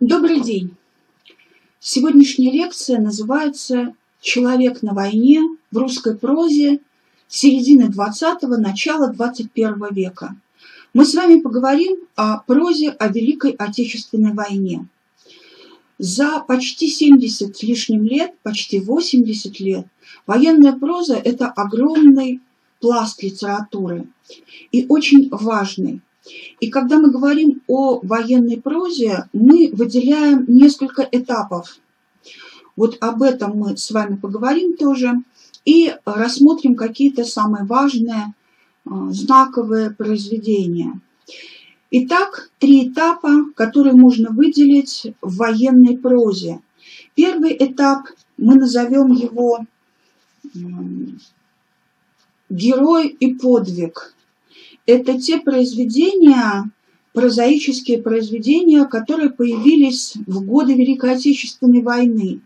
Добрый день! Сегодняшняя лекция называется «Человек на войне в русской прозе середины 20-го, начала 21 века». Мы с вами поговорим о прозе о Великой Отечественной войне. За почти 70 с лишним лет, почти 80 лет, военная проза – это огромный пласт литературы и очень важный. И когда мы говорим о военной прозе, мы выделяем несколько этапов. Вот об этом мы с вами поговорим тоже и рассмотрим какие-то самые важные а, знаковые произведения. Итак, три этапа, которые можно выделить в военной прозе. Первый этап, мы назовем его «Герой и подвиг» это те произведения, прозаические произведения, которые появились в годы Великой Отечественной войны,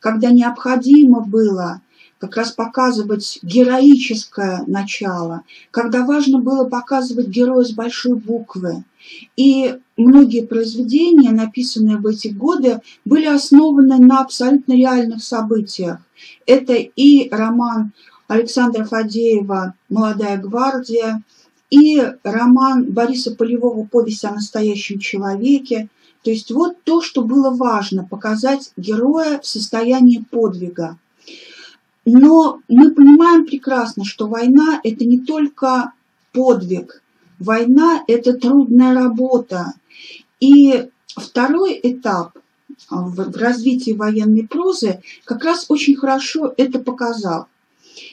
когда необходимо было как раз показывать героическое начало, когда важно было показывать героя с большой буквы. И многие произведения, написанные в эти годы, были основаны на абсолютно реальных событиях. Это и роман Александра Фадеева «Молодая гвардия», и роман Бориса Полевого «Повесть о настоящем человеке». То есть вот то, что было важно, показать героя в состоянии подвига. Но мы понимаем прекрасно, что война – это не только подвиг. Война – это трудная работа. И второй этап в развитии военной прозы как раз очень хорошо это показал.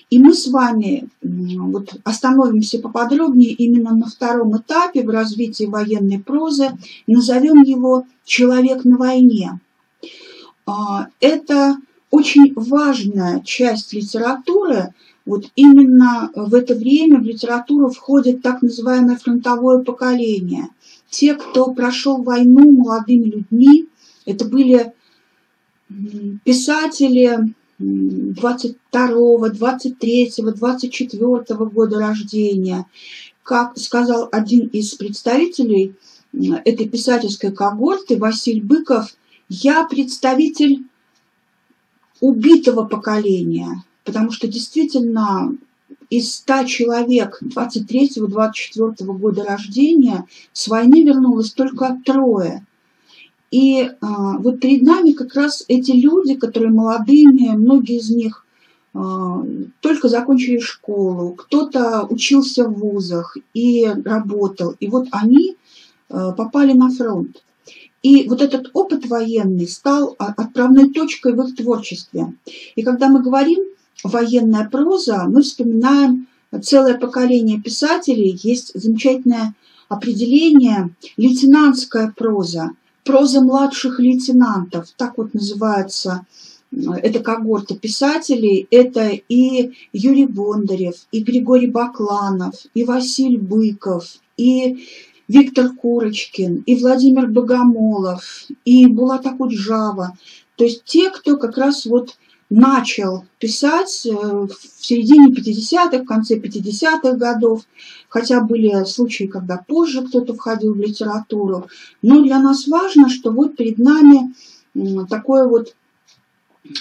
И мы с вами вот остановимся поподробнее именно на втором этапе в развитии военной прозы, назовем его «Человек на войне». А, это очень важная часть литературы, вот именно в это время в литературу входит так называемое фронтовое поколение. Те, кто прошел войну молодыми людьми, это были писатели, 22, 23, 24 года рождения. Как сказал один из представителей этой писательской когорты, Василий Быков, я представитель убитого поколения, потому что действительно из 100 человек 23-24 года рождения с войны вернулось только трое – и а, вот перед нами как раз эти люди, которые молодыми, многие из них а, только закончили школу, кто-то учился в вузах и работал. И вот они а, попали на фронт. И вот этот опыт военный стал отправной точкой в их творчестве. И когда мы говорим военная проза, мы вспоминаем целое поколение писателей. Есть замечательное определение лейтенантская проза проза младших лейтенантов, так вот называется эта когорта писателей, это и Юрий Бондарев, и Григорий Бакланов, и Василий Быков, и Виктор Курочкин, и Владимир Богомолов, и Булат Акуджава. То есть те, кто как раз вот начал писать э, в середине 50-х, в конце 50-х годов, хотя были случаи, когда позже кто-то входил в литературу. Но для нас важно, что вот перед нами такое вот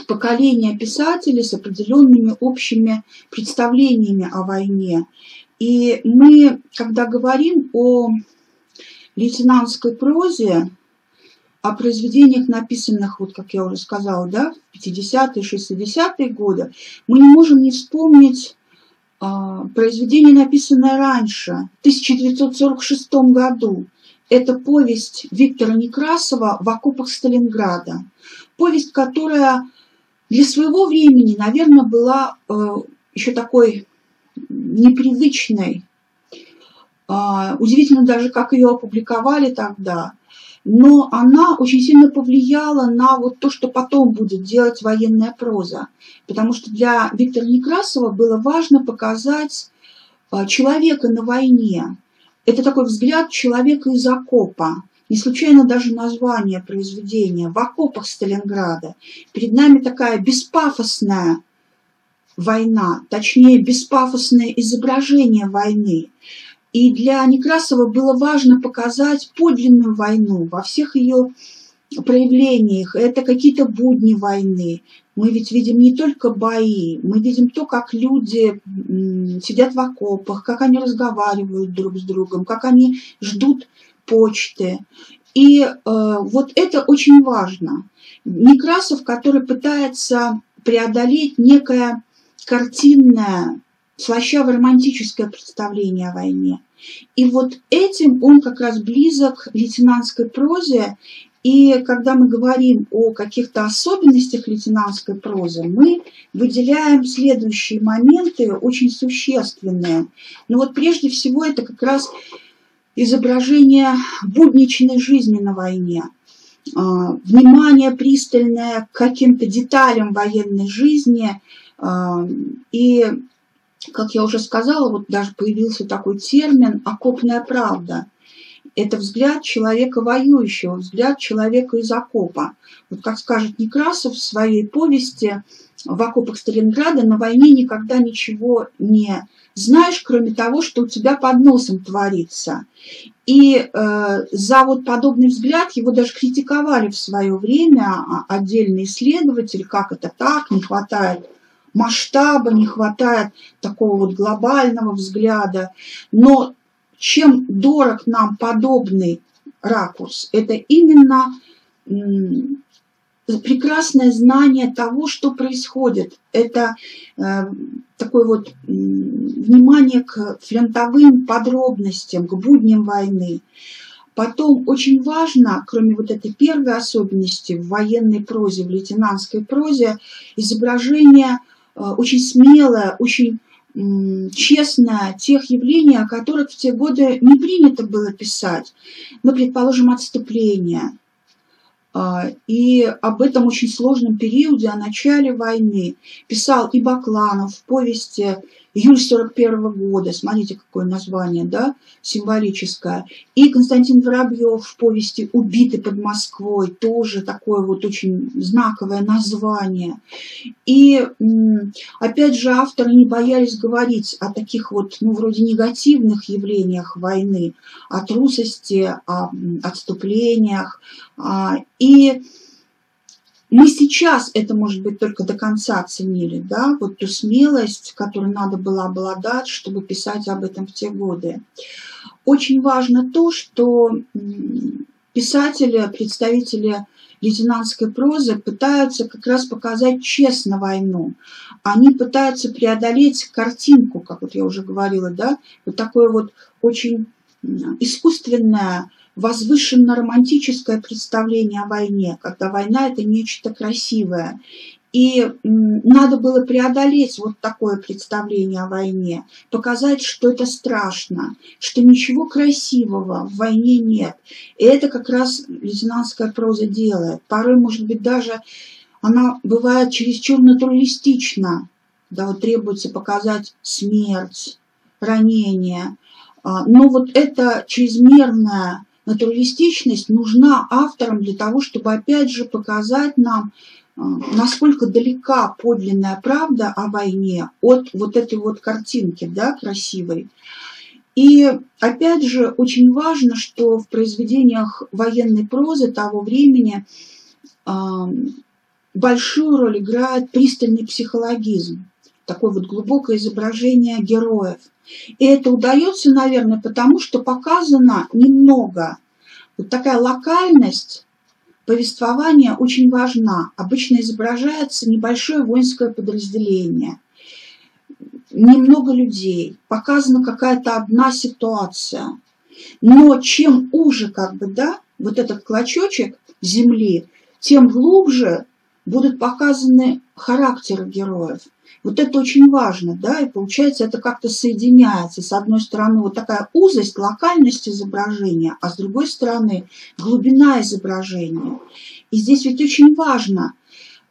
поколение писателей с определенными общими представлениями о войне. И мы, когда говорим о лейтенантской прозе, о произведениях, написанных, вот как я уже сказала, да, в 50-е, 60-е годы, мы не можем не вспомнить а, произведение, написанное раньше, в 1946 году. Это повесть Виктора Некрасова «В окопах Сталинграда». Повесть, которая для своего времени, наверное, была э, еще такой непривычной. Э, удивительно даже, как ее опубликовали тогда но она очень сильно повлияла на вот то, что потом будет делать военная проза. Потому что для Виктора Некрасова было важно показать а, человека на войне. Это такой взгляд человека из окопа. Не случайно даже название произведения «В окопах Сталинграда». Перед нами такая беспафосная война, точнее беспафосное изображение войны. И для Некрасова было важно показать подлинную войну во всех ее проявлениях, это какие-то будни войны. Мы ведь видим не только бои, мы видим то, как люди сидят в окопах, как они разговаривают друг с другом, как они ждут почты. И э, вот это очень важно. Некрасов, который пытается преодолеть некое картинное, слащаво-романтическое представление о войне. И вот этим он как раз близок лейтенантской прозе. И когда мы говорим о каких-то особенностях лейтенантской прозы, мы выделяем следующие моменты, очень существенные. Но вот прежде всего это как раз изображение будничной жизни на войне, а, внимание пристальное к каким-то деталям военной жизни. А, и, как я уже сказала, вот даже появился такой термин «окопная правда». Это взгляд человека воюющего, взгляд человека из окопа. Вот как скажет Некрасов в своей повести «В окопах Сталинграда» на войне никогда ничего не знаешь, кроме того, что у тебя под носом творится. И э, за вот подобный взгляд его даже критиковали в свое время а, отдельный исследователь, как это так, не хватает масштаба, не хватает такого вот глобального взгляда. Но чем дорог нам подобный ракурс, это именно прекрасное знание того, что происходит. Это э, такое вот внимание к фронтовым подробностям, к будням войны. Потом очень важно, кроме вот этой первой особенности в военной прозе, в лейтенантской прозе, изображение э, очень смелое, очень честно тех явлений, о которых в те годы не принято было писать. Ну, предположим, отступление – а, и об этом очень сложном периоде, о начале войны, писал и Бакланов в повести Июль 41 года, смотрите, какое название, да, символическое. И Константин Воробьев в повести «Убиты под Москвой», тоже такое вот очень знаковое название. И, опять же, авторы не боялись говорить о таких вот, ну, вроде негативных явлениях войны, о трусости, о отступлениях. А, и мы сейчас это, может быть, только до конца оценили, да, вот ту смелость, которой надо было обладать, чтобы писать об этом в те годы. Очень важно то, что писатели, представители лейтенантской прозы пытаются как раз показать честно войну. Они пытаются преодолеть картинку, как вот я уже говорила, да, вот такое вот очень искусственное возвышенно-романтическое представление о войне, когда война – это нечто красивое. И надо было преодолеть вот такое представление о войне, показать, что это страшно, что ничего красивого в войне нет. И это как раз лейтенантская проза делает. Порой, может быть, даже она бывает чересчур натуралистична, да, вот требуется показать смерть, ранение. А, но вот это чрезмерное натуралистичность нужна авторам для того, чтобы опять же показать нам, э, насколько далека подлинная правда о войне от вот этой вот картинки, да, красивой. И опять же очень важно, что в произведениях военной прозы того времени э, большую роль играет пристальный психологизм, такое вот глубокое изображение героев – и это удается, наверное, потому что показано немного. Вот такая локальность повествования очень важна. Обычно изображается небольшое воинское подразделение, немного людей, показана какая-то одна ситуация. Но чем уже как бы, да, вот этот клочочек земли, тем глубже будут показаны характеры героев. Вот это очень важно, да, и получается это как-то соединяется. С одной стороны вот такая узость, локальность изображения, а с другой стороны глубина изображения. И здесь ведь очень важно,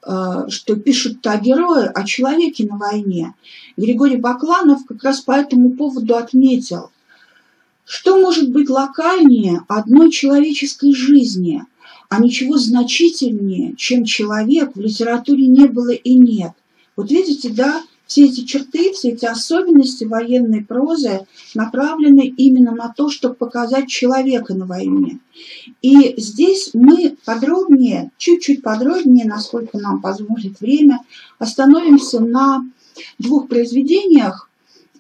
э, что пишут-то о герое, о человеке на войне. Григорий Бакланов как раз по этому поводу отметил, что может быть локальнее одной человеческой жизни, а ничего значительнее, чем человек, в литературе не было и нет. Вот видите, да, все эти черты, все эти особенности военной прозы направлены именно на то, чтобы показать человека на войне. И здесь мы подробнее, чуть-чуть подробнее, насколько нам позволит время, остановимся на двух произведениях.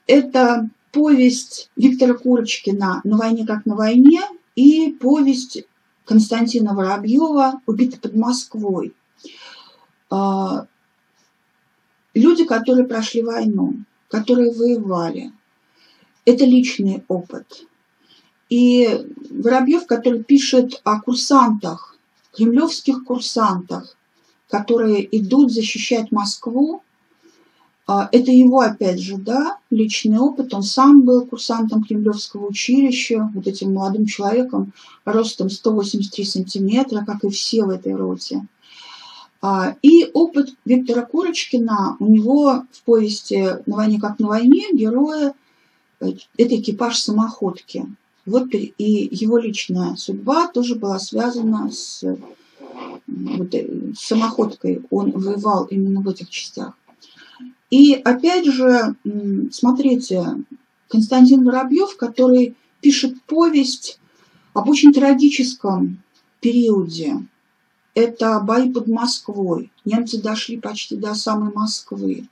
Это повесть Виктора Курочкина «На войне как на войне» и повесть Константина Воробьева «Убитый под Москвой». Люди, которые прошли войну, которые воевали, это личный опыт. И Воробьев, который пишет о курсантах, кремлевских курсантах, которые идут защищать Москву, а, это его, опять же, да, личный опыт. Он сам был курсантом Кремлевского училища, вот этим молодым человеком, ростом 183 сантиметра, как и все в этой роте. А, и опыт Виктора Курочкина, у него в повести «На войне как на войне» героя э, – это экипаж самоходки. Вот и его личная судьба тоже была связана с, вот, э, самоходкой. Он воевал именно в этих частях. И опять же, смотрите, Константин Воробьев, который пишет повесть об очень трагическом периоде. Это бои под Москвой. Немцы дошли почти до самой Москвы.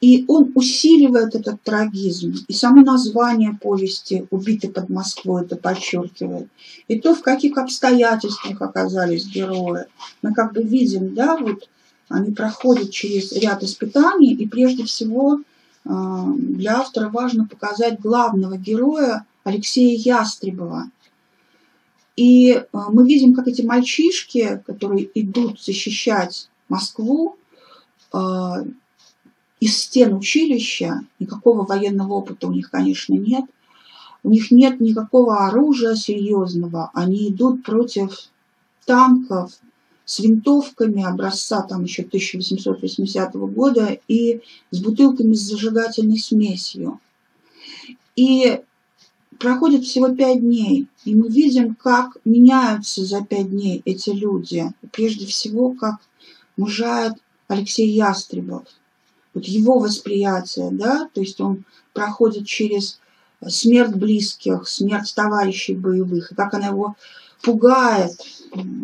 И он усиливает этот трагизм. И само название повести «Убиты под Москвой» это подчеркивает. И то, в каких обстоятельствах оказались герои. Мы как бы видим, да, вот они проходят через ряд испытаний, и прежде всего а, для автора важно показать главного героя Алексея Ястребова. И а, мы видим, как эти мальчишки, которые идут защищать Москву, а, из стен училища, никакого военного опыта у них, конечно, нет, у них нет никакого оружия серьезного, они идут против танков, с винтовками образца там еще 1880 года и с бутылками с зажигательной смесью. И проходит всего пять дней, и мы видим, как меняются за пять дней эти люди. прежде всего, как мужает Алексей Ястребов. Вот его восприятие, да, то есть он проходит через смерть близких, смерть товарищей боевых, и как она его пугает,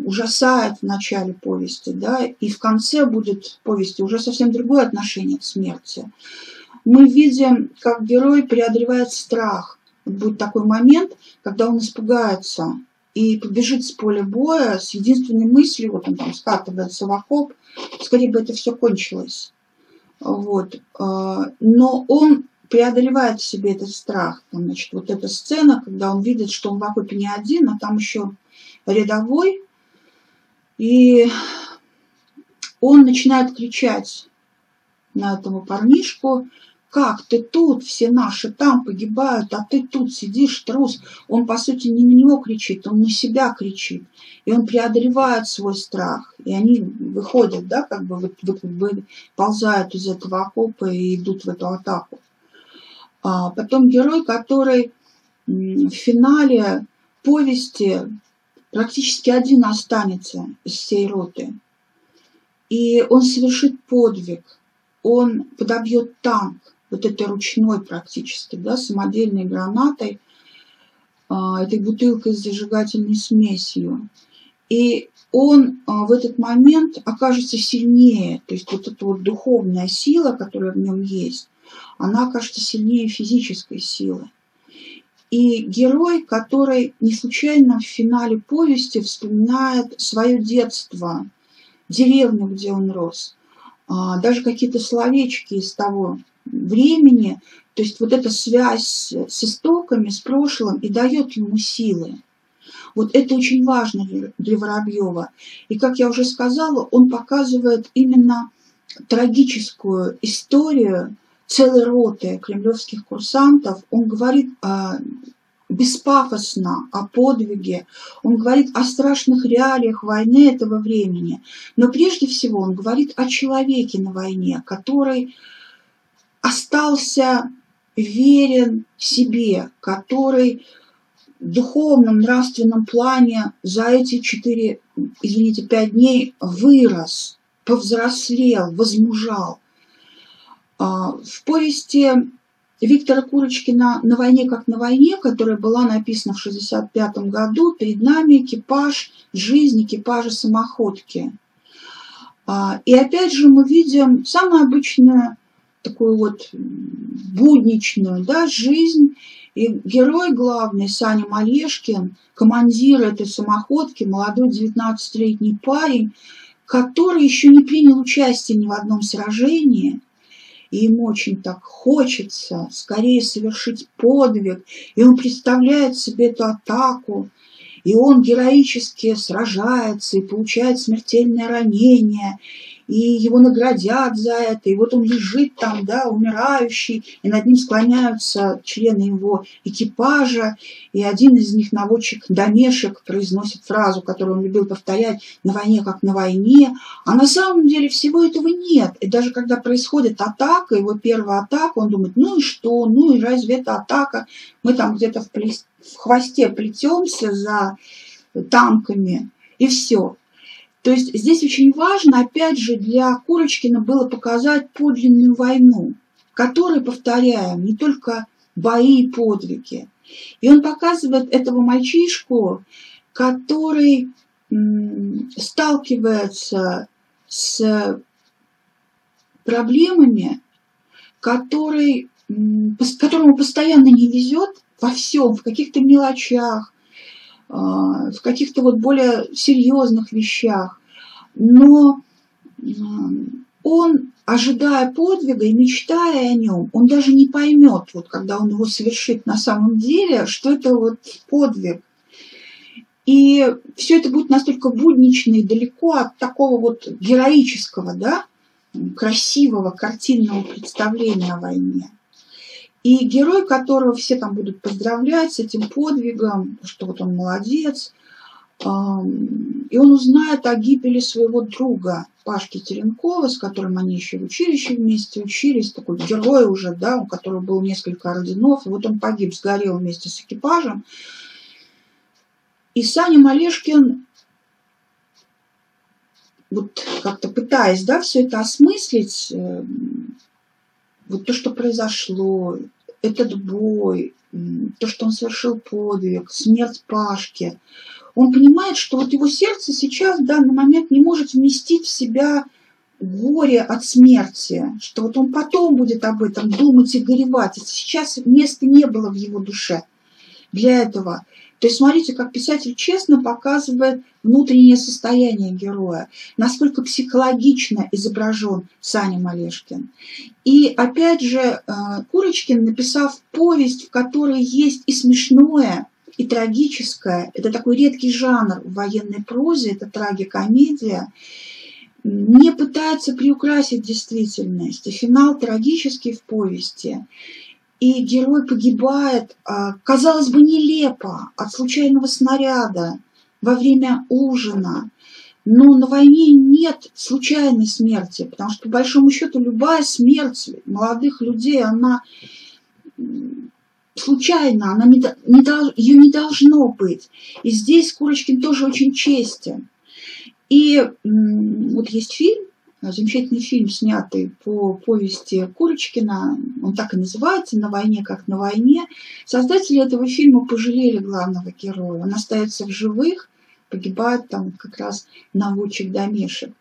ужасает в начале повести, да, и в конце будет повести уже совсем другое отношение к смерти. Мы видим, как герой преодолевает страх. Будет такой момент, когда он испугается и побежит с поля боя с единственной мыслью, вот он там скатывается в окоп, скорее бы это все кончилось. Вот. А, но он преодолевает в себе этот страх. Значит, вот эта сцена, когда он видит, что он в окопе не один, а там еще рядовой, и он начинает кричать на этого парнишку, как ты тут, все наши там погибают, а ты тут сидишь, трус. Он, по сути, не на него кричит, он на себя кричит. И он преодолевает свой страх. И они выходят, да, как бы вы, вы, вы ползают из этого окопа и идут в эту атаку. А потом герой, который в финале повести практически один останется из всей роты. И он совершит подвиг, он подобьет танк, вот этой ручной практически, да, самодельной гранатой, а, этой бутылкой с зажигательной смесью. И он а, в этот момент окажется сильнее, то есть вот эта вот духовная сила, которая в нем есть, она окажется сильнее физической силы. И герой, который не случайно в финале повести вспоминает свое детство, деревню, где он рос, а, даже какие-то словечки из того времени, то есть вот эта связь с истоками, с прошлым и дает ему силы. Вот это очень важно для Воробьева. И, как я уже сказала, он показывает именно трагическую историю целой роты кремлевских курсантов, он говорит э, беспафосно о подвиге, он говорит о страшных реалиях войны этого времени, но прежде всего он говорит о человеке на войне, который остался верен себе, который в духовном, нравственном плане за эти четыре, извините, пять дней вырос, повзрослел, возмужал – А, в повести Виктора Курочкина «На войне как на войне», которая была написана в 1965 году, перед нами экипаж, жизнь экипажа самоходки. А, и опять же мы видим самую обычную такую вот будничную да, жизнь. И герой главный, Саня Малешкин, командир этой самоходки, молодой 19-летний парень, который еще не принял участие ни в одном сражении – и ему очень так хочется скорее совершить подвиг, и он представляет себе эту атаку, и он героически сражается и получает смертельное ранение, и его наградят за это, и вот он лежит там, да, умирающий, и над ним склоняются члены его экипажа, и один из них, наводчик Домешек, произносит фразу, которую он любил повторять, «на войне как на войне», а на самом деле всего этого нет, и даже когда происходит атака, его первая атака, он думает, ну и что, ну и разве это атака, мы там где-то в, плес... в хвосте плетемся за танками, и все. То есть здесь очень важно, опять же, для Курочкина было показать подлинную войну, в которой, повторяем, не только бои и подвиги. И он показывает этого мальчишку, который сталкивается с проблемами, который, которому постоянно не везет во всем, в каких-то мелочах, в каких-то вот более серьезных вещах. Но он, ожидая подвига и мечтая о нем, он даже не поймет, вот когда он его совершит на самом деле, что это вот подвиг. И все это будет настолько буднично и далеко от такого вот героического, да, красивого картинного представления о войне. И герой, которого все там будут поздравлять с этим подвигом, что вот он молодец, и он узнает о гибели своего друга Пашки Теренкова, с которым они еще в училище вместе учились, такой герой уже, да, у которого было несколько орденов, и вот он погиб, сгорел вместе с экипажем. И Саня Малешкин, вот как-то пытаясь, да, все это осмыслить, эм, вот то, что произошло, этот бой, то, что он совершил подвиг, смерть Пашки, он понимает, что вот его сердце сейчас в данный момент не может вместить в себя горе от смерти, что вот он потом будет об этом думать и горевать. Сейчас места не было в его душе для этого. То есть смотрите, как писатель честно показывает внутреннее состояние героя, насколько психологично изображен Саня Малешкин. И опять же, э, Курочкин, написав повесть, в которой есть и смешное, и трагическое, это такой редкий жанр в военной прозе, это трагикомедия, не пытается приукрасить действительность. И финал трагический в повести и герой погибает, а, казалось бы, нелепо, от случайного снаряда во время ужина. Но на войне нет случайной смерти, потому что, по большому счету, любая смерть молодых людей, она случайна, она не, не, ее не должно быть. И здесь Курочкин тоже очень честен. И вот есть фильм замечательный фильм, снятый по повести Курочкина, он так и называется «На войне, как на войне». Создатели этого фильма пожалели главного героя. Он остается в живых, погибает там как раз наводчик домешек.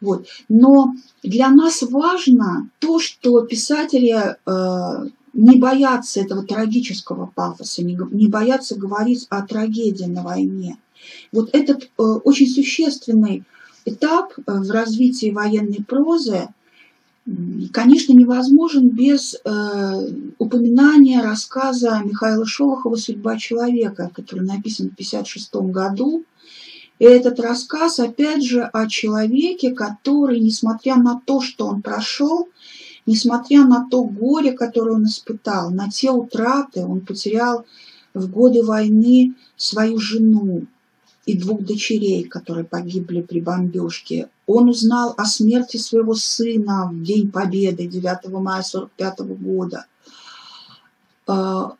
Вот. Но для нас важно то, что писатели э, не боятся этого трагического пафоса, не, не боятся говорить о трагедии на войне. Вот этот э, очень существенный этап э, в развитии военной прозы, конечно, невозможен без э, упоминания рассказа Михаила Шолохова «Судьба человека», который написан в 1956 году. И этот рассказ, опять же, о человеке, который, несмотря на то, что он прошел, несмотря на то горе, которое он испытал, на те утраты, он потерял в годы войны свою жену, и двух дочерей, которые погибли при бомбежке. Он узнал о смерти своего сына в День Победы 9 мая 1945 года. А,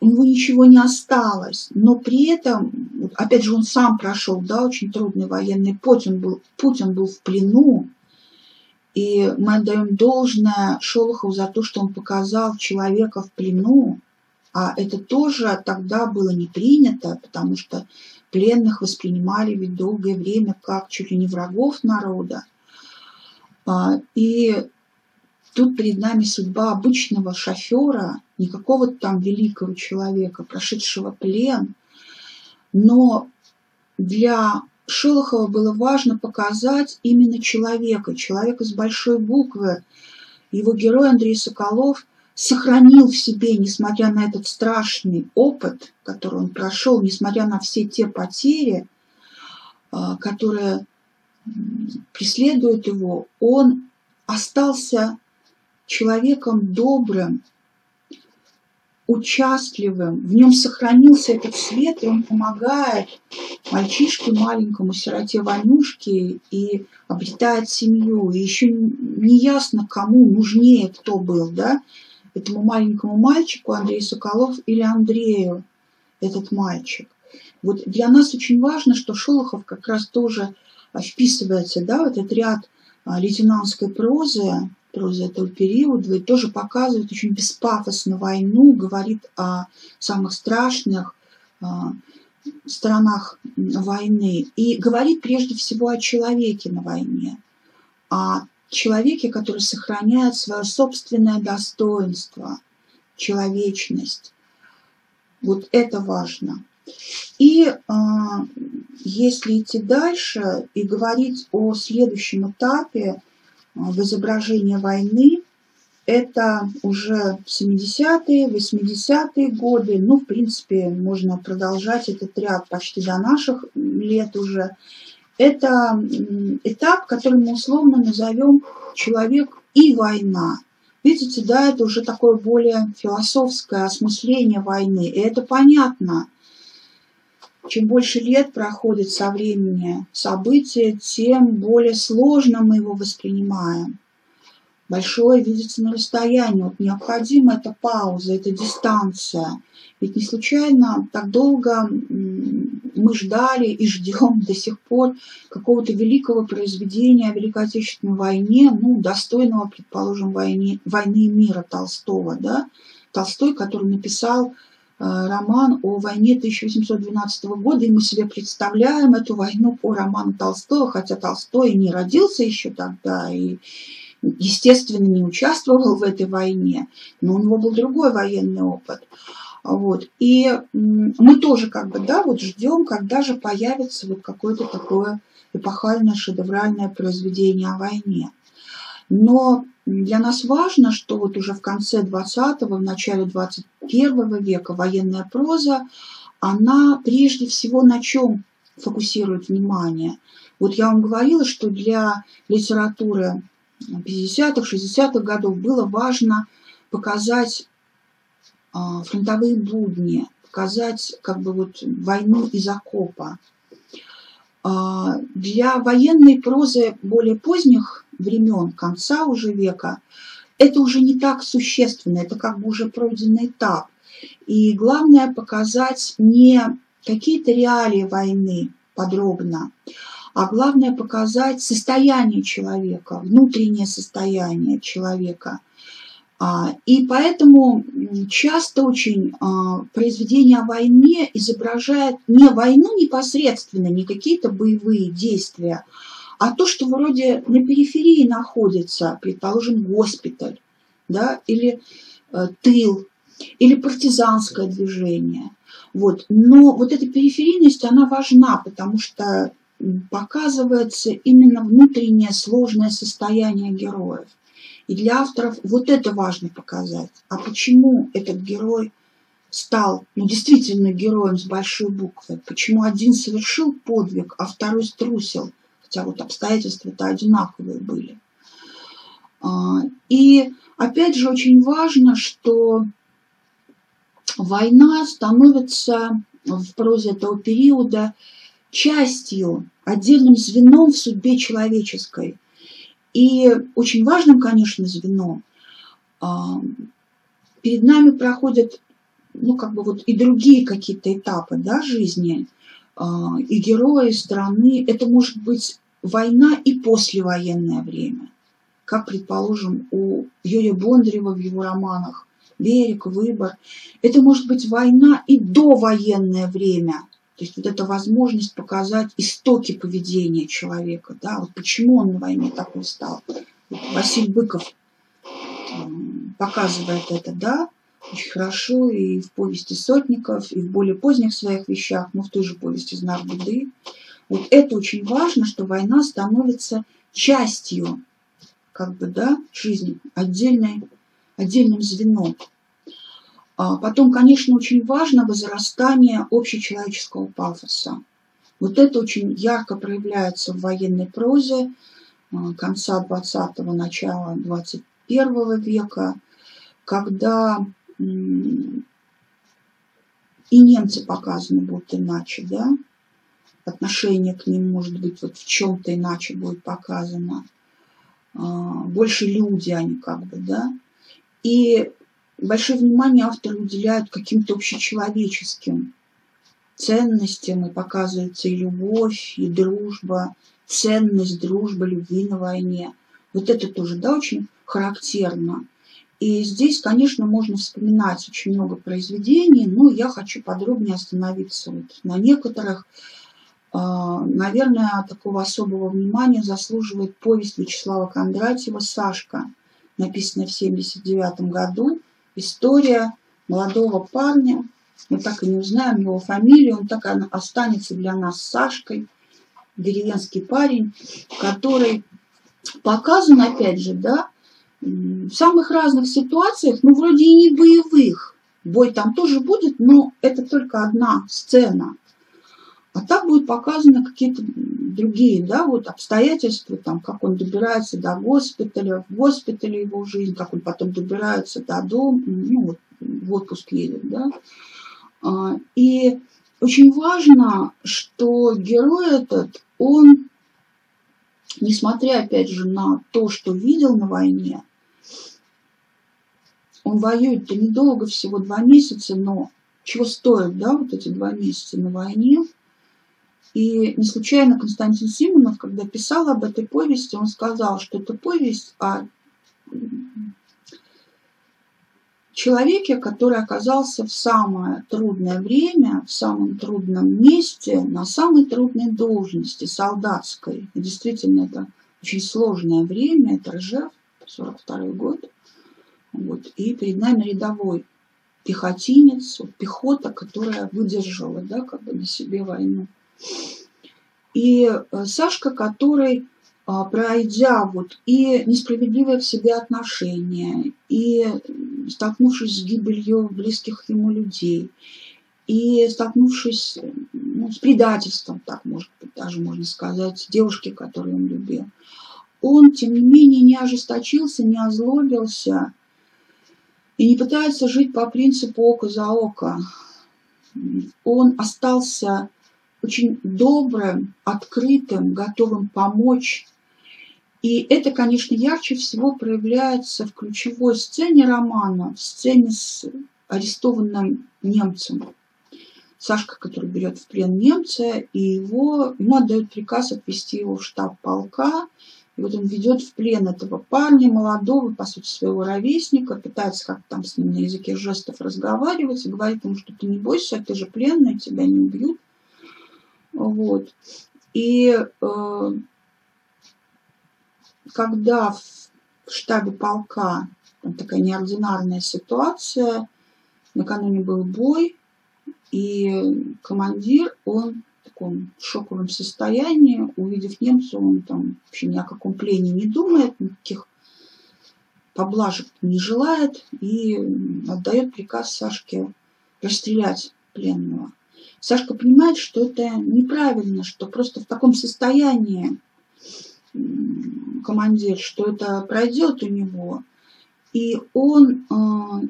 у него ничего не осталось, но при этом, опять же, он сам прошел, да, очень трудный военный путь, он был, путь, он был в плену, И мы отдаем должное Шолохову за то, что он показал человека в плену, а это тоже тогда было не принято, потому что пленных воспринимали ведь долгое время как чуть ли не врагов народа. А, и тут перед нами судьба обычного шофера, не какого-то там великого человека, прошедшего плен, но для Шолохова было важно показать именно человека, человека с большой буквы. Его герой Андрей Соколов сохранил в себе, несмотря на этот страшный опыт, который он прошел, несмотря на все те потери, а, которые преследуют его, он остался человеком добрым, участливым, в нем сохранился этот свет, и он помогает мальчишке маленькому, сироте Ванюшке, и обретает семью. И еще не ясно, кому нужнее кто был, да, этому маленькому мальчику Андрею Соколов или Андрею этот мальчик. Вот для нас очень важно, что Шолохов как раз тоже вписывается да, в этот ряд а, лейтенантской прозы, прозы этого периода, и тоже показывает очень беспафосно войну, говорит о самых страшных а, сторонах войны и говорит прежде всего о человеке на войне, о человеке, который сохраняет свое собственное достоинство, человечность. Вот это важно. И э, если идти дальше и говорить о следующем этапе в изображении войны, это уже 70-е, 80-е годы, ну, в принципе, можно продолжать этот ряд почти до наших лет уже. Это этап, который мы условно назовем «человек и война». Видите, да, это уже такое более философское осмысление войны, и это понятно. Чем больше лет проходит со времени события, тем более сложно мы его воспринимаем большое видится на расстоянии. Вот необходима эта пауза, эта дистанция. Ведь не случайно так долго мы ждали и ждем до сих пор какого-то великого произведения о Великой Отечественной войне, ну, достойного, предположим, войне, войны мира Толстого, да? Толстой, который написал э, роман о войне 1812 года, и мы себе представляем эту войну по роману Толстого, хотя Толстой не родился еще тогда, и естественно, не участвовал в этой войне, но у него был другой военный опыт. Вот. И мы тоже как бы, да, вот ждем, когда же появится вот какое-то такое эпохальное шедевральное произведение о войне. Но для нас важно, что вот уже в конце 20-го, в начале 21 века военная проза, она прежде всего на чем фокусирует внимание? Вот я вам говорила, что для литературы 50-х, 60-х годов было важно показать фронтовые будни, показать как бы вот войну из окопа. А, для военной прозы более поздних времен, конца уже века, это уже не так существенно, это как бы уже пройденный этап. И главное показать не какие-то реалии войны подробно, а главное показать состояние человека, внутреннее состояние человека. А, и поэтому часто очень а, произведение о войне изображает не войну непосредственно, не какие-то боевые действия, а то, что вроде на периферии находится, предположим, госпиталь, да, или э, тыл, или партизанское движение. Вот. Но вот эта периферийность, она важна, потому что показывается именно внутреннее сложное состояние героев. И для авторов вот это важно показать. А почему этот герой стал ну, действительно героем с большой буквы? Почему один совершил подвиг, а второй струсил? Хотя вот обстоятельства-то одинаковые были. А, и опять же очень важно, что война становится в прозе этого периода частью, отдельным звеном в судьбе человеческой. И очень важным, конечно, звеном а, перед нами проходят ну, как бы вот и другие какие-то этапы да, жизни, а, и герои страны. Это может быть война и послевоенное время. как, предположим, у Юрия Бондарева в его романах «Берег», «Выбор». Это может быть война и довоенное время. То есть вот эта возможность показать истоки поведения человека. Да? Вот почему он на войне такой стал. Вот Василий Быков показывает это, да, очень хорошо и в повести Сотников, и в более поздних своих вещах, но в той же повести «Знак беды». Вот это очень важно, что война становится частью как бы, да, жизни, отдельной, отдельным звеном. А потом, конечно, очень важно возрастание общечеловеческого пафоса. Вот это очень ярко проявляется в военной прозе а, конца 20-го, начала 21 века, когда и немцы показаны будут иначе, да, отношение к ним, может быть, вот в чем-то иначе будет показано. А, больше люди они как бы, да. И большое внимание авторы уделяют каким-то общечеловеческим ценностям, и показывается и любовь, и дружба, ценность дружбы, любви на войне. Вот это тоже, да, очень характерно. И здесь, конечно, можно вспоминать очень много произведений, но я хочу подробнее остановиться вот на некоторых. А, наверное, такого особого внимания заслуживает повесть Вячеслава Кондратьева «Сашка», написанная в 1979 году. История молодого парня, мы так и не узнаем его фамилию, он так и останется для нас Сашкой, деревенский парень, который показан, опять же, да, в самых разных ситуациях, ну, вроде и не боевых. Бой там тоже будет, но это только одна сцена. А так будут показаны какие-то другие, да, вот обстоятельства, там, как он добирается до госпиталя, в госпитале его жизнь, как он потом добирается до дома, ну, вот, в отпуск едет, да. А, и очень важно, что герой этот, он, несмотря, опять же, на то, что видел на войне, он воюет-то недолго, всего два месяца, но чего стоят, да, вот эти два месяца на войне. И не случайно Константин Симонов, когда писал об этой повести, он сказал, что это повесть о человеке, который оказался в самое трудное время, в самом трудном месте, на самой трудной должности, солдатской. И действительно, это очень сложное время, это Ржев, 42 год. Вот. И перед нами рядовой пехотинец, пехота, которая выдержала да, как бы на себе войну. И э, Сашка, который, а, пройдя вот и несправедливое к себе отношение, и столкнувшись с гибелью близких ему людей, и столкнувшись ну, с предательством, так может быть, даже можно сказать, девушки, которую он любил, он, тем не менее, не ожесточился, не озлобился, и не пытается жить по принципу око за око. Он остался очень добрым, открытым, готовым помочь. И это, конечно, ярче всего проявляется в ключевой сцене романа, в сцене с арестованным немцем. Сашка, который берет в плен немца, и его, ему отдают приказ отвезти его в штаб полка, и вот он ведет в плен этого парня, молодого, по сути, своего ровесника, пытается как-то там с ним на языке жестов разговаривать и говорит ему, что ты не бойся, ты же пленный, тебя не убьют. Вот. И э, когда в штабе полка там такая неординарная ситуация, накануне был бой, и командир, он таком шоковом состоянии. Увидев немца, он там вообще ни о каком плене не думает, никаких поблажек не желает и отдает приказ Сашке расстрелять пленного. Сашка понимает, что это неправильно, что просто в таком состоянии командир, что это пройдет у него. И он э,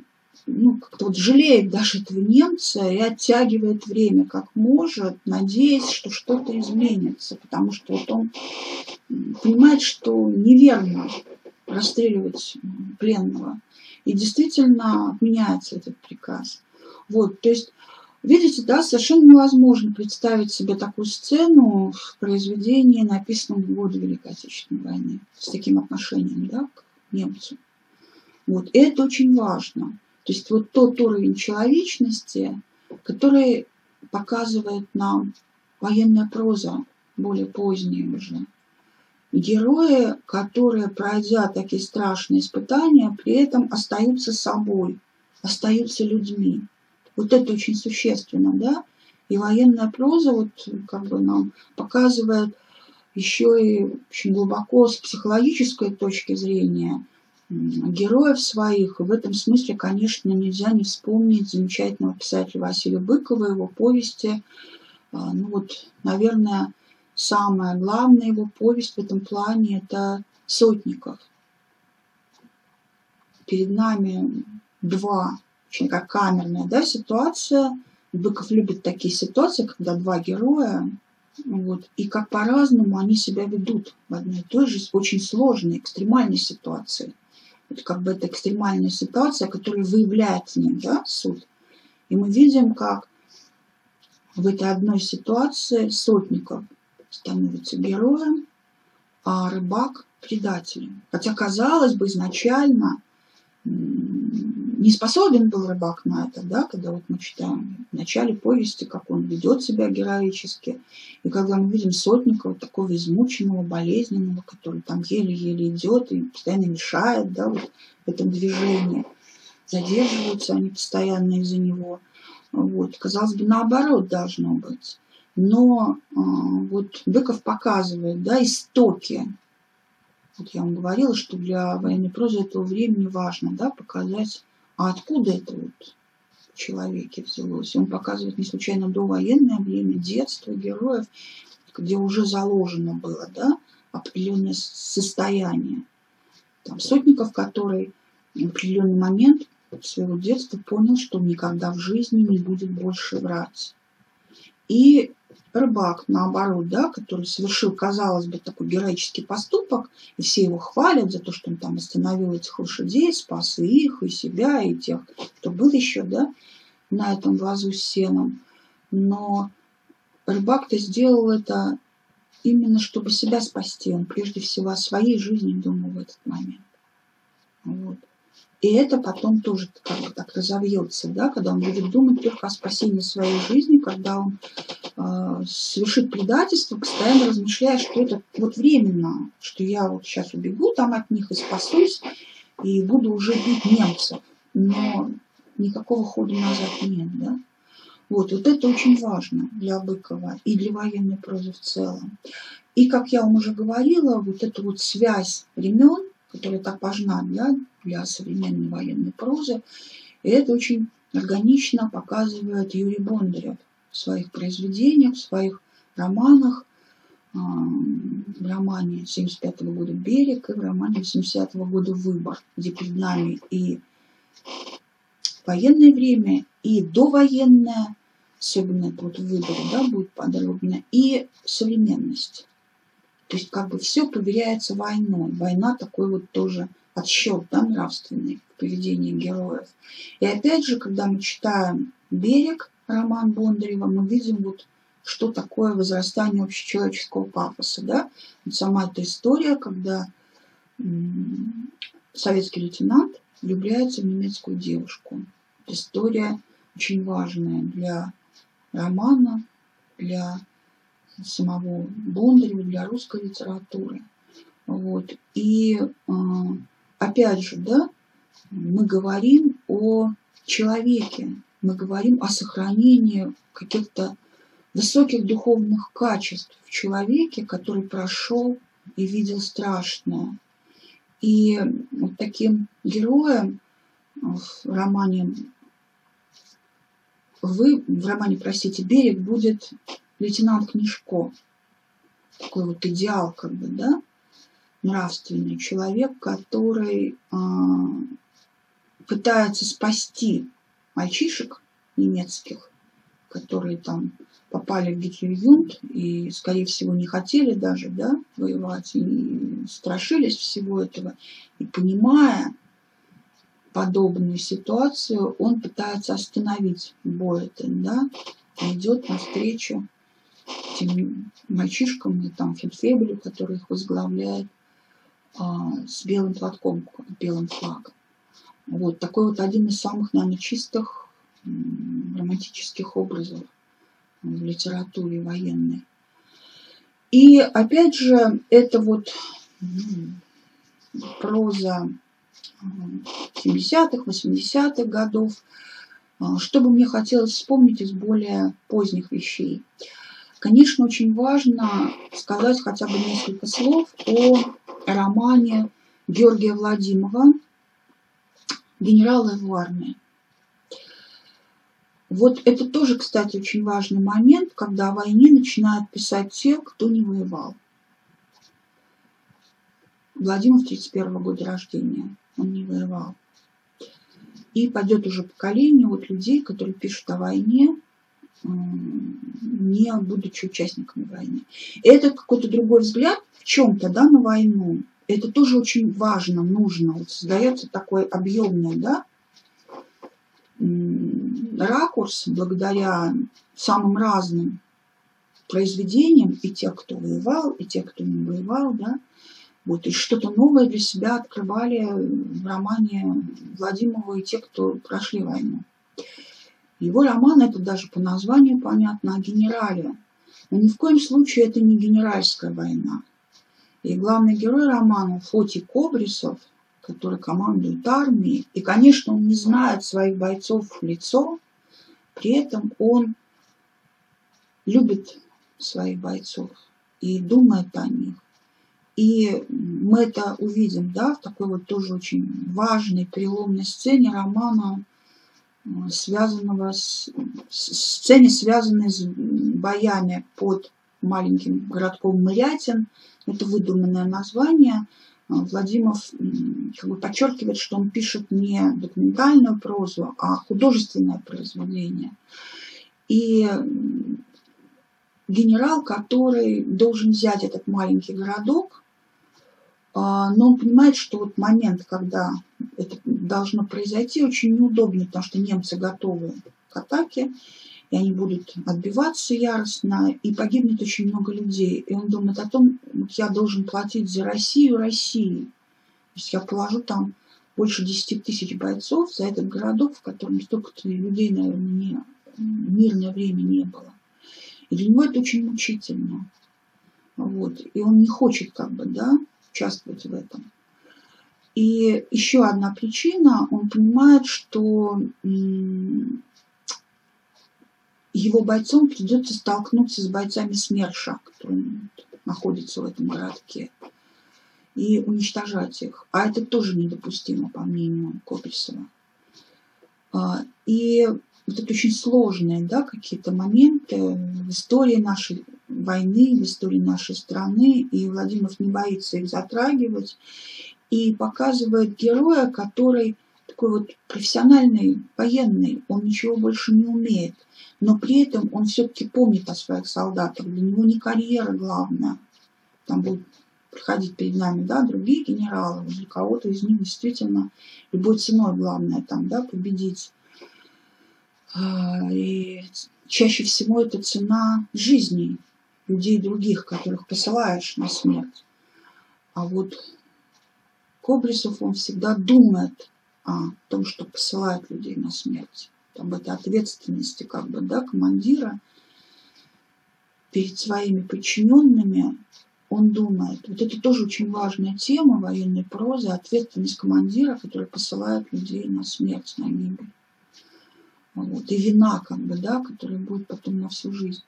ну, как-то вот жалеет даже этого немца и оттягивает время как может, надеясь, что что-то изменится, потому что вот он понимает, что неверно расстреливать пленного. И действительно отменяется этот приказ. Вот, то есть Видите, да, совершенно невозможно представить себе такую сцену в произведении, написанном в годы Великой Отечественной войны, с таким отношением да, к немцу. Вот. И это очень важно. То есть вот тот уровень человечности, который показывает нам военная проза, более поздняя уже. Герои, которые, пройдя такие страшные испытания, при этом остаются собой, остаются людьми. Вот это очень существенно, да? И военная проза вот как бы нам показывает еще и очень глубоко с психологической точки зрения героев своих. В этом смысле, конечно, нельзя не вспомнить замечательного писателя Василия Быкова, его повести. А, ну вот, наверное, самая главная его повесть в этом плане – это «Сотников». Перед нами два очень как камерная да, ситуация. Быков любит такие ситуации, когда два героя, вот, и как по-разному они себя ведут в одной и той же очень сложной, экстремальной ситуации. Вот как бы это экстремальная ситуация, которая выявляет в ним да, суд. И мы видим, как в этой одной ситуации Сотников становится героем, а рыбак – предателем. Хотя, казалось бы, изначально не способен был рыбак на это, да, когда вот мы читаем в начале повести, как он ведет себя героически, и когда мы видим Сотникова, такого измученного, болезненного, который там еле-еле идет и постоянно мешает, да, вот в этом движении, задерживаются они постоянно из-за него. Вот. Казалось бы, наоборот должно быть. Но э, вот Быков показывает, да, истоки вот я вам говорила, что для военной прозы этого времени важно да, показать, а откуда это вот в человеке взялось. Он показывает не случайно довоенное время, детство героев, где уже заложено было да, определенное состояние. Там, Сотников, который в определенный момент своего детства понял, что никогда в жизни не будет больше врать. И рыбак, наоборот, да, который совершил, казалось бы, такой героический поступок, и все его хвалят за то, что он там остановил этих лошадей, спас и их, и себя, и тех, кто был еще, да, на этом вазу с сеном. Но рыбак-то сделал это именно чтобы себя спасти. Он прежде всего о своей жизни думал в этот момент. Вот. И это потом тоже как бы так разовьется, да, когда он будет думать только о спасении своей жизни, когда он совершит предательство, постоянно размышляя, что это вот временно, что я вот сейчас убегу там от них и спасусь, и буду уже бить немцев. Но никакого хода назад нет, да. Вот, вот это очень важно для Быкова и для военной прозы в целом. И, как я вам уже говорила, вот эта вот связь времен, которая так важна для, для современной военной прозы. Это очень органично показывает Юрий Бондарев своих произведениях, в своих романах, а, в романе 75 -го года «Берег» и в романе 80 -го года «Выбор», где перед нами и военное время, и довоенное, особенно тут в «Выборе» да, будет подробно, и современность. То есть как бы все проверяется войной. Война такой вот тоже отсчет да, нравственный в поведении героев. И опять же, когда мы читаем «Берег», роман Бондарева, мы видим вот что такое возрастание общечеловеческого пафоса. Да? Вот сама эта история, когда советский лейтенант влюбляется в немецкую девушку. Эта история очень важная для романа, для самого Бондарева для русской литературы. Вот. И а, опять же, да, мы говорим о человеке, мы говорим о сохранении каких-то высоких духовных качеств в человеке, который прошел и видел страшное. И вот таким героем в романе вы в романе, простите, «Берег» будет лейтенант Книжко. Такой вот идеал, как бы, да, нравственный человек, который э, пытается спасти мальчишек немецких, которые там попали в Гитлер-Юнт и, скорее всего, не хотели даже да, воевать и страшились всего этого. И понимая, подобную ситуацию, он пытается остановить бой этот, да, идет навстречу тем мальчишкам и там фельдфебелю, который их возглавляет, а, с белым платком, белым флагом. Вот такой вот один из самых, наверное, чистых романтических образов в литературе военной. И опять же, это вот проза 70-х, 80-х годов. А, что бы мне хотелось вспомнить из более поздних вещей? Конечно, очень важно сказать хотя бы несколько слов о романе Георгия Владимирова «Генералы в армии». Вот это тоже, кстати, очень важный момент, когда о войне начинают писать те, кто не воевал. Владимир 31 года рождения, он не воевал. И пойдет уже поколение вот людей, которые пишут о войне, не будучи участниками войны. Это какой-то другой взгляд в чем-то да, на войну. Это тоже очень важно, нужно. Вот создается такой объемный да, ракурс благодаря самым разным произведениям, и тех, кто воевал, и тех, кто не воевал, да, вот, и что-то новое для себя открывали в романе Владимирова и те, кто прошли войну. Его роман, это даже по названию понятно, о генерале. Но ни в коем случае это не генеральская война. И главный герой романа Фоти Кобрисов, который командует армией, и, конечно, он не знает своих бойцов в лицо, при этом он любит своих бойцов и думает о них. И мы это увидим, да, в такой вот тоже очень важной, переломной сцене романа, э, связанного с, сцене, связанной с боями под маленьким городком Мырятин. Это выдуманное название. Э, Владимиров как бы подчеркивает, что он пишет не документальную прозу, а художественное произведение. И генерал, который должен взять этот маленький городок, а, но он понимает, что вот момент, когда это должно произойти, очень неудобный, потому что немцы готовы к атаке, и они будут отбиваться яростно, и погибнет очень много людей. И он думает о том, вот я должен платить за Россию России. То есть я положу там больше 10 тысяч бойцов за этот городок, в котором столько-то людей, наверное, не, мирное время не было. И для него это очень мучительно. Вот. И он не хочет как бы, да, участвовать в этом. И еще одна причина, он понимает, что его бойцам придется столкнуться с бойцами СМЕРШа, которые находятся в этом городке, и уничтожать их. А это тоже недопустимо, по мнению Копельсова. А, и вот это очень сложные да, какие-то моменты в истории нашей войны, в истории нашей страны, и Владимир не боится их затрагивать, и показывает героя, который такой вот профессиональный, военный, он ничего больше не умеет, но при этом он все-таки помнит о своих солдатах, для него не карьера главная, там будут проходить перед нами, да, другие генералы, для кого-то из них действительно любой ценой главное там, да, победить. А, и чаще всего это цена жизни людей других, которых посылаешь на смерть. А вот Кобрисов, он всегда думает о том, что посылает людей на смерть. Об этой ответственности как бы, да, командира перед своими подчиненными он думает. Вот это тоже очень важная тема военной прозы, ответственность командира, который посылает людей на смерть, на гибель. Вот. И вина, как бы, да, которая будет потом на всю жизнь.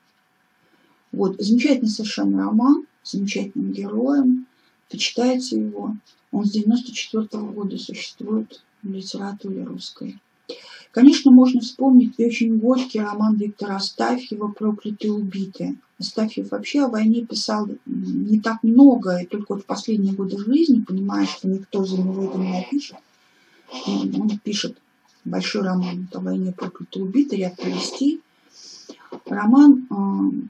Вот. Замечательный совершенно роман, замечательным героем. Почитайте его. Он с 94 -го года существует в литературе русской. Конечно, можно вспомнить и очень горький роман Виктора Астафьева «Проклятые убитые». Астафьев вообще о войне писал не так много, и только вот в последние годы жизни, понимая, что никто за него это не напишет, он пишет большой роман о войне проклятые убитые, ряд повестей. Роман, э,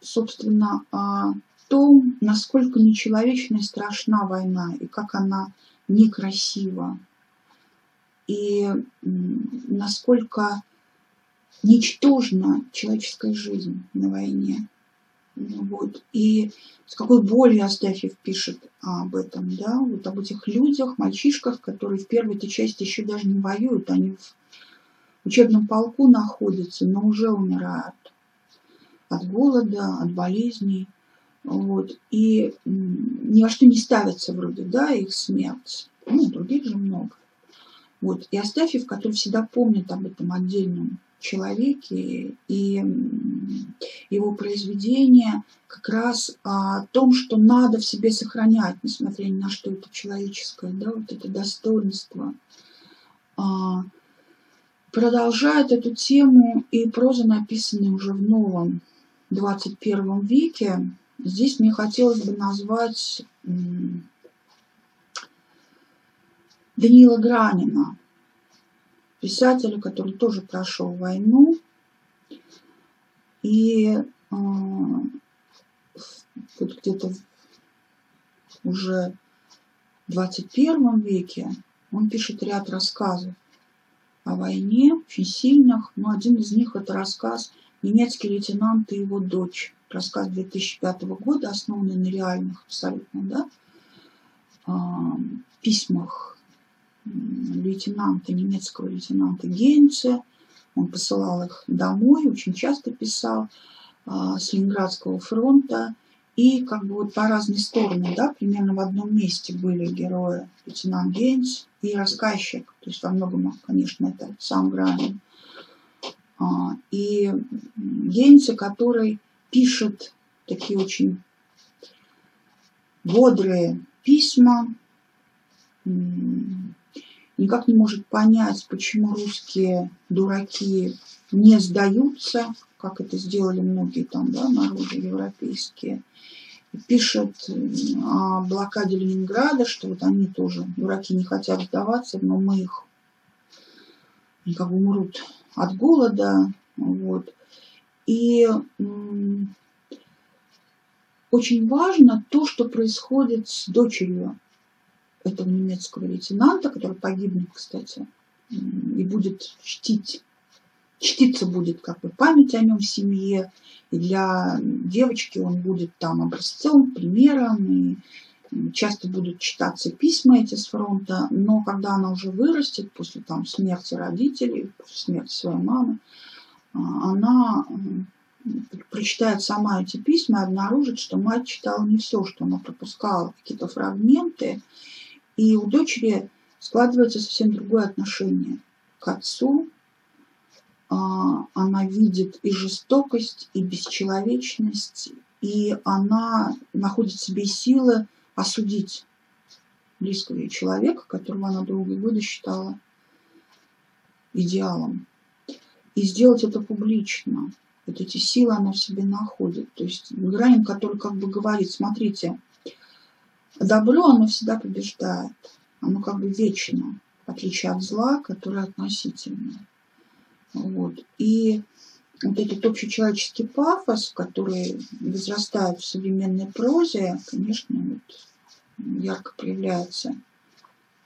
собственно, о том, насколько нечеловечна и страшна война, и как она некрасива. И насколько ничтожна человеческая жизнь на войне. Вот. И с какой болью Астафьев пишет об этом, да, вот об этих людях, мальчишках, которые в первой этой части еще даже не воюют, они в учебном полку находятся, но уже умирают от голода, от болезней. Вот. И ни во что не ставится вроде, да, их смерть. Ну, других же много. Вот. И Астафьев, который всегда помнит об этом отдельном человеке, и его произведение как раз о том, что надо в себе сохранять, несмотря ни на что это человеческое, да, вот это достоинство. А, продолжает эту тему и проза, написанная уже в новом 21 веке. Здесь мне хотелось бы назвать Даниила Гранина, писателя, который тоже прошел войну. И э, вот где-то уже в 21 веке он пишет ряд рассказов о войне, очень сильных. Но один из них это рассказ «Немецкий лейтенант и его дочь». Рассказ 2005 года, основанный на реальных абсолютно да, э, письмах лейтенанта, немецкого лейтенанта Гейнца. Он посылал их домой, очень часто писал а, с Ленинградского фронта. И как бы вот по разные стороны, да, примерно в одном месте были герои лейтенант Гейнс и рассказчик. То есть во многом, конечно, это сам Гранин. А, и Гейнса, который пишет такие очень бодрые письма, никак не может понять, почему русские дураки не сдаются, как это сделали многие там, да, народы европейские. Пишет о блокаде Ленинграда, что вот они тоже, дураки, не хотят сдаваться, но мы их, как бы умрут от голода. Вот. И очень важно то, что происходит с дочерью этого немецкого лейтенанта, который погибнет, кстати, и будет чтить, чтиться будет как бы память о нем в семье, и для девочки он будет там образцом, примером, и часто будут читаться письма эти с фронта, но когда она уже вырастет, после там смерти родителей, после смерти своей мамы, а, она прочитает сама эти письма и обнаружит, что мать читала не все, что она пропускала, какие-то фрагменты, и у дочери складывается совсем другое отношение к отцу. А, она видит и жестокость, и бесчеловечность, и она находит в себе силы осудить близкого человека, которого она долгие годы считала идеалом. И сделать это публично. Вот эти силы она в себе находит. То есть Гранин, который как бы говорит, смотрите, Добро, оно всегда побеждает. Оно как бы вечно, в отличие от зла, которое относительное. Вот. И вот этот общечеловеческий пафос, который возрастает в современной прозе, конечно, вот ярко проявляется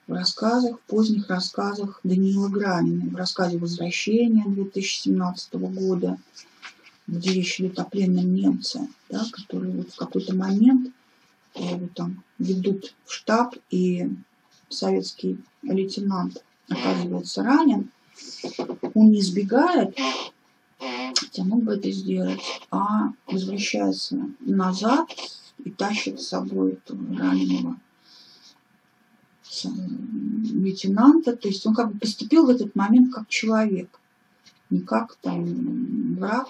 в рассказах, в поздних рассказах Даниила Гранина, в рассказе «Возвращение» 2017 года, где речь идет о пленном немце, да, который вот в какой-то момент его там ведут в штаб, и советский лейтенант оказывается ранен, он не сбегает, хотя мог бы это сделать, а возвращается назад и тащит с собой этого раненого лейтенанта. То есть он как бы поступил в этот момент как человек, не как там враг,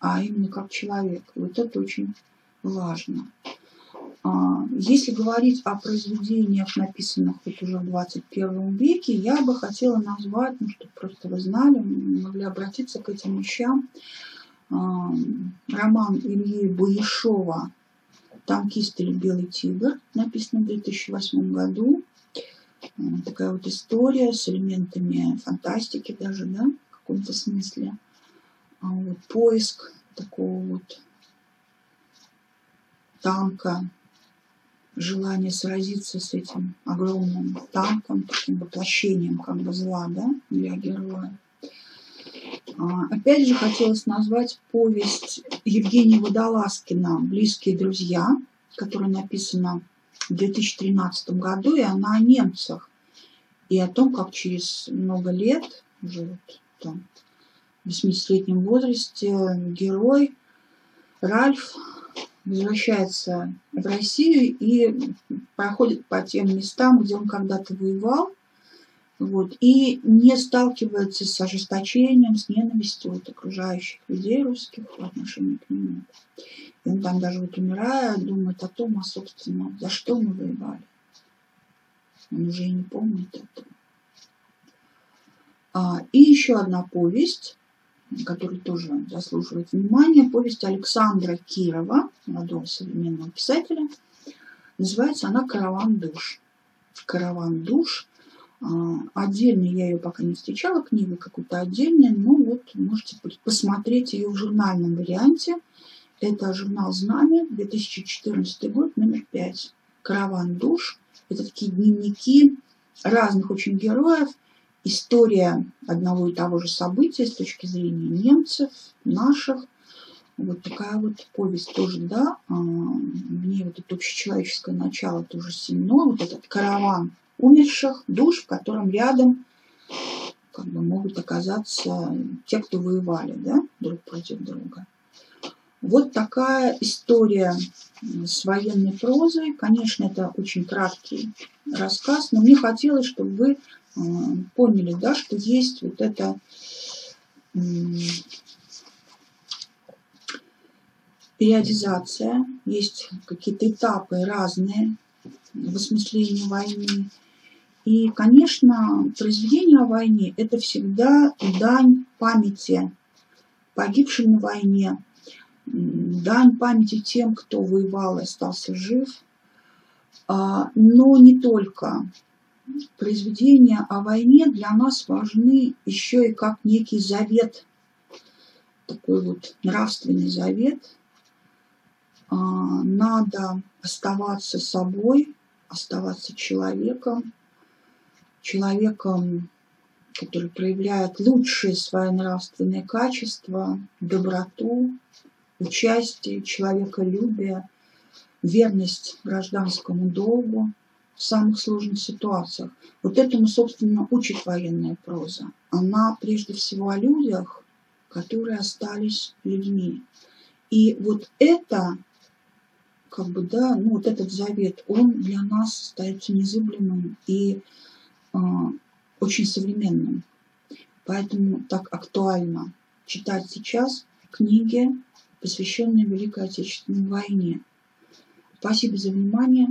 а именно как человек. Вот это очень важно. А, если говорить о произведениях, написанных вот уже в 21 веке, я бы хотела назвать, ну, чтобы просто вы знали, могли обратиться к этим вещам, а, роман Ильи Боешова «Танкист или белый тигр», написан в 2008 году. А, такая вот история с элементами фантастики даже, да, в каком-то смысле. Поиск такого вот танка желание сразиться с этим огромным танком, таким воплощением как бы зла, да, для героя. А, опять же, хотелось назвать повесть Евгения Водолазкина «Близкие друзья», которая написана в 2013 году, и она о немцах. И о том, как через много лет, уже вот там, в 80-летнем возрасте, герой Ральф возвращается в Россию и проходит по тем местам, где он когда-то воевал, вот, и не сталкивается с ожесточением, с ненавистью от окружающих людей русских в отношении к нему. И он там даже вот умирая, думает о том, а собственно, за что мы воевали. Он уже и не помнит этого. А, и еще одна повесть, которая тоже заслуживает внимания, повесть Александра Кирова, молодого современного писателя. Называется она «Караван душ». «Караван душ». А, отдельно я ее пока не встречала, книга какую-то отдельная, но вот можете посмотреть ее в журнальном варианте. Это журнал «Знамя», 2014 год, номер 5. «Караван душ». Это такие дневники разных очень героев – история одного и того же события с точки зрения немцев, наших. Вот такая вот повесть тоже, да, а, в ней вот это общечеловеческое начало тоже сильно, вот этот караван умерших душ, в котором рядом как бы могут оказаться те, кто воевали, да, друг против друга. Вот такая история с военной прозой. Конечно, это очень краткий рассказ, но мне хотелось, чтобы вы поняли, да, что есть вот это периодизация, есть какие-то этапы разные в осмыслении войны. И, конечно, произведение о войне – это всегда дань памяти погибшим на войне, дань памяти тем, кто воевал и остался жив, а, но не только произведения о войне для нас важны еще и как некий завет, такой вот нравственный завет. А, надо оставаться собой, оставаться человеком, человеком, который проявляет лучшие свои нравственные качества, доброту, участие, человеколюбие, верность гражданскому долгу в самых сложных ситуациях. Вот этому, собственно, учит военная проза. Она прежде всего о людях, которые остались людьми. И вот это, как бы, да, ну вот этот завет, он для нас остается незыблемым и э, очень современным. Поэтому так актуально читать сейчас книги, посвященные Великой Отечественной войне. Спасибо за внимание.